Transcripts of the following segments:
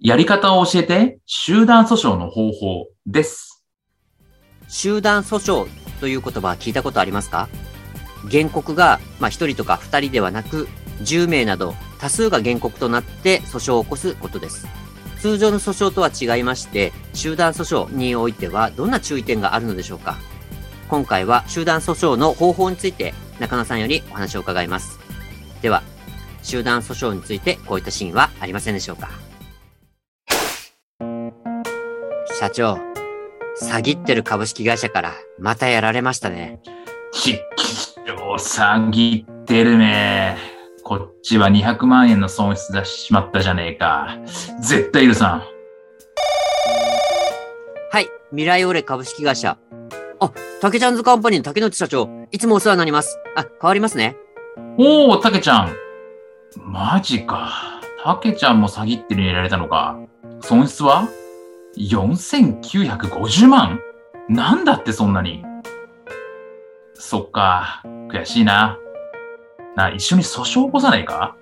やり方を教えて集団訴訟の方法です。集団訴訟という言葉は聞いたことありますか？原告が、まあ、1人とか2人ではなく10名など多数が原告となって訴訟を起こすことです。通常の訴訟とは違いまして集団訴訟においてはどんな注意点があるのでしょうか？今回は集団訴訟の方法について中野さんよりお話を伺います。では集団訴訟についてこういったシーンはありませんでしょうか？社長詐欺ってる株式会社からまたやられましたね。ちっきしょ詐欺ってるね。こっちは200万円の損失出しちまったじゃねえか。絶対許さん。はい未来オレ株式会社。あ竹ちゃんズカンパニーの竹内社長いつもお世話になります。あ変わりますね。おお、たけちゃん。マジか。たけちゃんも詐欺ってるにやられたのか。損失は？?4950 万？なんだってそんなに？そっか。悔しいな。な、一緒に訴訟起こさないか？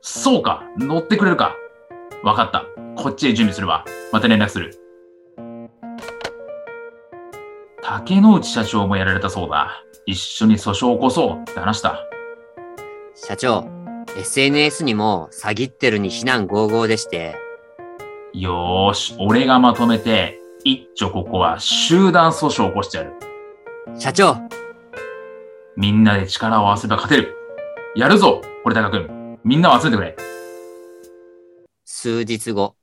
そうか。乗ってくれるか。わかった。こっちへ準備するわ。また連絡する。竹之内社長もやられたそうだ。一緒に訴訟を起こそうって話した。社長 SNS にも詐欺ってるに非難合々でしてよーし、俺がまとめて、一丁ここは集団訴訟を起こしてやる。社長みんなで力を合わせれば勝てる。やるぞ、堀高くん。みんなを集めてくれ。数日後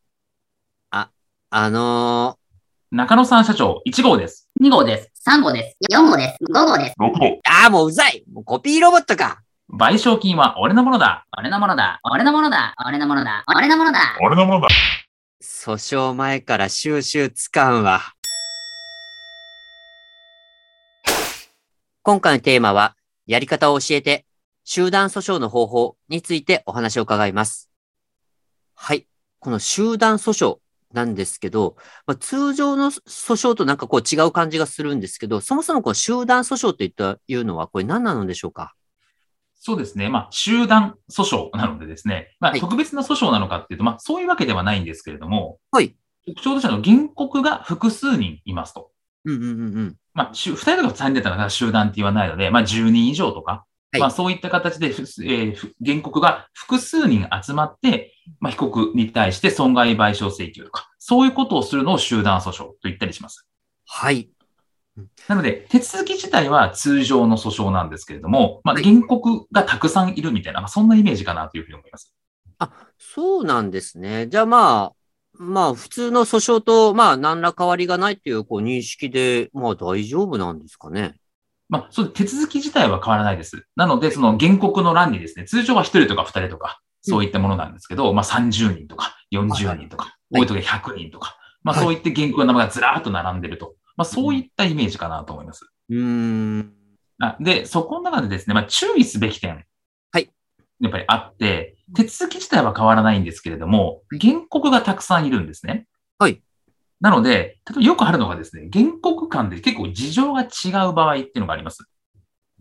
ああの中野さん社長、1号です。2号です。3号です。4号です。5号です。6号。ー、ああもううざいもうコピーロボットか賠償金は俺のものだ。俺のものだ。俺のものだ。俺のものだ。俺のものだ。俺のものだ。訴訟前から収集つかんわ。今回のテーマはやり方を教えて集団訴訟の方法についてお話を伺います。はい。この集団訴訟なんですけど、まあ、通常の訴訟となんかこう違う感じがするんですけど、そもそもこの集団訴訟といったいうのはこれ何なのでしょうか？そうですね。まあ、集団訴訟なのでですね、まあ、はい特別な訴訟なのかっていうと、まあ、そういうわけではないんですけれども、はい。特徴としては原告が複数人いますと。うんうんうんうん。まあ、しゅ二人とか三人だったら集団って言わないので、まあ、10人以上とか、はいまあ、そういった形で、ふえーふ原告が複数人集まって、まあ、被告に対して損害賠償請求とか、そういうことをするのを集団訴訟と言ったりします。はい。なので、手続き自体は通常の訴訟なんですけれども、まあ、はい原告がたくさんいるみたいな、まあそんなイメージかなというふうに思います。そうなんですね。じゃあまあ、まあ普通の訴訟とまあ何ら変わりがないっていうこう認識でまあ大丈夫なんですかね。まあ、そう、手続き自体は変わらないです。なので、その原告の欄にですね、通常は1人とか2人とか、そういったものなんですけど、まあ30人とか40人とか、はい多い時は100人とか、まあはいそういった原告の名前がずらーっと並んでると。まあそういったイメージかなと思います。うーん。あで、そこの中でですね、まあ注意すべき点。はい。やっぱりあって、手続き自体は変わらないんですけれども、原告がたくさんいるんですね。はい。なので、例えばよくあるのがですね、原告間で結構事情が違う場合っていうのがあります。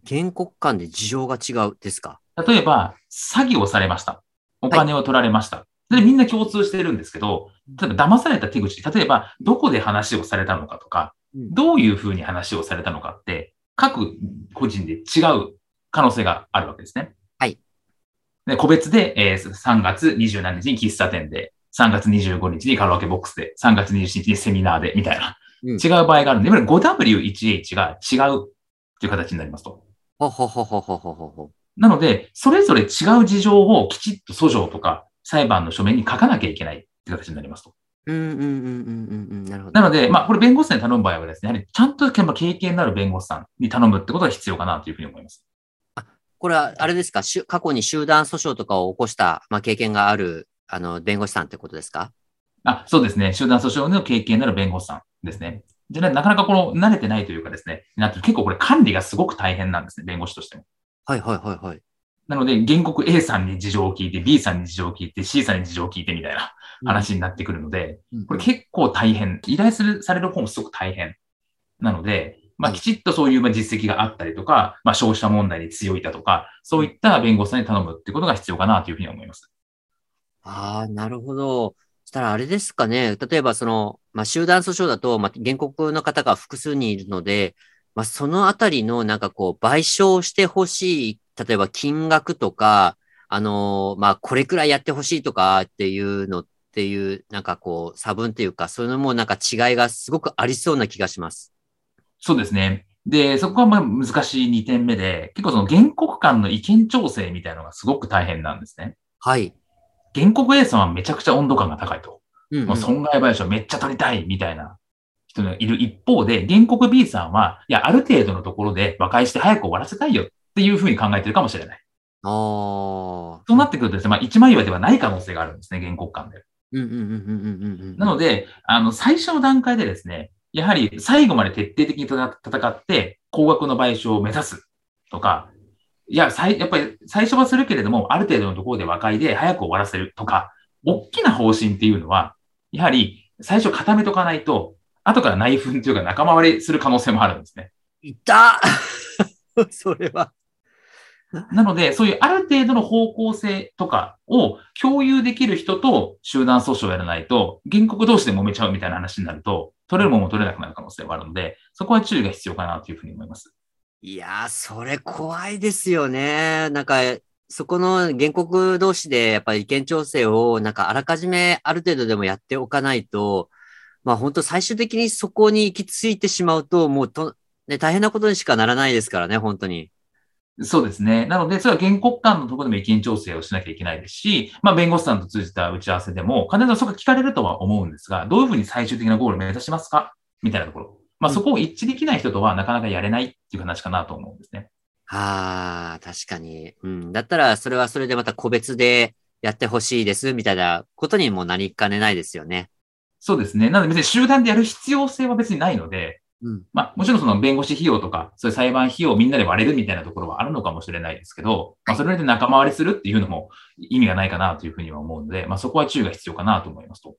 原告間で事情が違うですか？例えば、詐欺をされました。お金を取られました。で、みんな共通してるんですけど、例えば騙された手口、例えば、どこで話をされたのかとか、うんどういうふうに話をされたのかって、各個人で違う可能性があるわけですね。はい。で、個別で、えー、3月27日に喫茶店で、3月25日にカラオケボックスで、3月27日にセミナーで、みたいな、うん、違う場合があるんで、5W1H が違うという形になりますと。ほほほほほほほなので、それぞれ違う事情をきちっと訴状とか裁判の書面に書かなきゃいけないって形になりますと。うんうんうんうんうんうん。なるほど。なので、まあ、これ弁護士さんに頼む場合はですね、やはりちゃんと経験のある弁護士さんに頼むってことが必要かなというふうに思います。これはあれですか？しゅ過去に集団訴訟とかを起こした、まあ、経験があるあの、弁護士さんってことですか？あ、そうですね。集団訴訟の経験のある弁護士さんですね。じゃあ、なかなかこの、慣れてないというかですね、なって結構これ管理がすごく大変なんですね、弁護士としても。はいはいはいはい。なので、原告 A さんに事情を聞いて、B さんに事情を聞いて、C さんに事情を聞いてみたいな話になってくるので、うんこれ結構大変。依頼する、される方もすごく大変。なので、まあ、うんきちっとそういうまあ実績があったりとか、まあ、消費者問題に強いだとか、そういった弁護士さんに頼むってことが必要かなというふうに思います。ああ、なるほど。そしたらあれですかね。例えばその、まあ、集団訴訟だと、まあ、原告の方が複数人いるので、まあ、そのあたりのなんかこう、賠償してほしい、例えば金額とか、あのーまあ、これくらいやってほしいとかっていうのっていう、なんかこう、差分っていうか、そのもなんか違いがすごくありそうな気がします。そうですね。で、そこはまあ難しい2点目で、結構その原告間の意見調整みたいなのがすごく大変なんですね。はい。原告 A さんはめちゃくちゃ温度感が高いと。うん、うん。もう損害賠償めっちゃ取りたいみたいな人がいる一方で、原告 B さんは、いや、ある程度のところで和解して早く終わらせたいよっていうふうに考えてるかもしれない。ああ。そうなってくるとですね、まあ一枚岩ではない可能性があるんですね、原告間で。なので、あの、最初の段階でですね、やはり最後まで徹底的に戦戦って、高額の賠償を目指すとか、いや、最、やっぱり最初はするけれども、ある程度のところで和解で早く終わらせるとか、大きな方針っていうのは、やはり最初固めとかないと、後から内紛というか仲間割れする可能性もあるんですね。いた それは。なので、そういうある程度の方向性とかを共有できる人と集団訴訟をやらないと、原告同士で揉めちゃうみたいな話になると、取れるものも取れなくなる可能性もあるので、そこは注意が必要かなというふうに思います。いやー、それ怖いですよね。なんか、そこの原告同士でやっぱり意見調整をなんかあらかじめある程度でもやっておかないと、まあ本当最終的にそこに行き着いてしまうと、もうと、ね、大変なことにしかならないですからね、本当に。そうですね。なので、それは原告間のところでも意見調整をしなきゃいけないですし、まあ、弁護士さんと通じた打ち合わせでも、必ずそこが聞かれるとは思うんですが、どういうふうに最終的なゴールを目指しますか？みたいなところ。まあ、そこを一致できない人とはなかなかやれないっていう話かなと思うんですね。ああ、確かに。うん。だったら、それはそれでまた個別でやってほしいです、みたいなことにもなりかねないですよね。そうですね。なので別に集団でやる必要性は別にないので、うん。まあ、もちろんその弁護士費用とか、そういう裁判費用をみんなで割れるみたいなところはあるのかもしれないですけど、まあ、それで仲間割れするっていうのも意味がないかなというふうには思うので、まあ、そこは注意が必要かなと思いますと。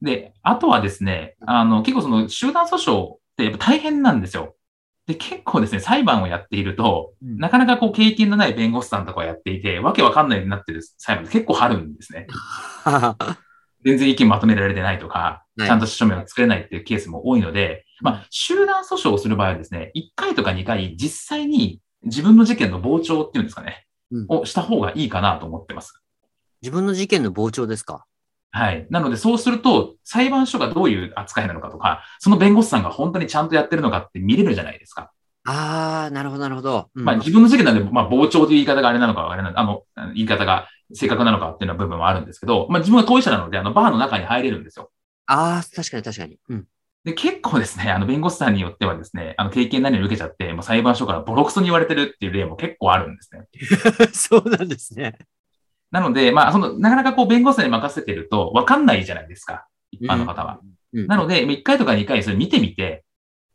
で、あとはですね、あの、結構その集団訴訟ってやっぱ大変なんですよ。で、結構ですね、裁判をやっていると、うんなかなかこう経験のない弁護士さんとかをやっていて、わけわかんないようになってる裁判って結構あるんですね。全然意見まとめられてないとか、はいちゃんと書面を作れないっていうケースも多いので、まあ、集団訴訟をする場合はですね、1回とか2回、実際に自分の事件の傍聴っていうんですかね、うんをした方がいいかなと思ってます。自分の事件の傍聴ですか？はい。なので、そうすると、裁判所がどういう扱いなのかとか、その弁護士さんが本当にちゃんとやってるのかって見れるじゃないですか。ああ、なるほど、なるほど。うんまあ、自分の事件なんで、まあ、傍聴という言い方があれなのか、あれなあの、言い方が正確なのかっていうのは部分はあるんですけど、まあ、自分が当事者なので、あの、バーの中に入れるんですよ。ああ、確かに確かに。うん。で、結構ですね、あの、弁護士さんによってはですね、あの、経験何を受けちゃって、もう裁判所からボロクソに言われてるっていう例も結構あるんですね。そうなんですね。なので、まあ、その、なかなかこう、弁護士さんに任せてると、わかんないじゃないですか。一般の方は。うん。なので、1回とか2回それ見てみて、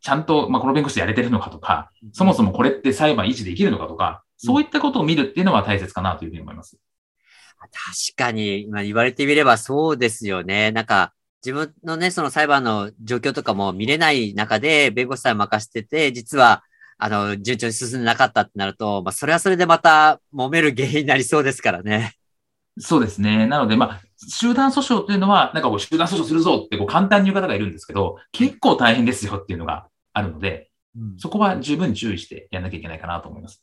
ちゃんと、まあ、この弁護士やれてるのかとか、そもそもこれって裁判維持できるのかとか、そういったことを見るっていうのは大切かなというふうに思います。確かに、今言われてみればそうですよね。なんか、自分のね、その裁判の状況とかも見れない中で、弁護士さんに任せてて、実は、あの、順調に進んでなかったってなると、まあ、それはそれでまた揉める原因になりそうですからね。そうですね。なので、まあ、集団訴訟というのは、なんかこう、集団訴訟するぞってこう簡単に言う方がいるんですけど、結構大変ですよっていうのがあるので、そこは十分注意してやんなきゃいけないかなと思います。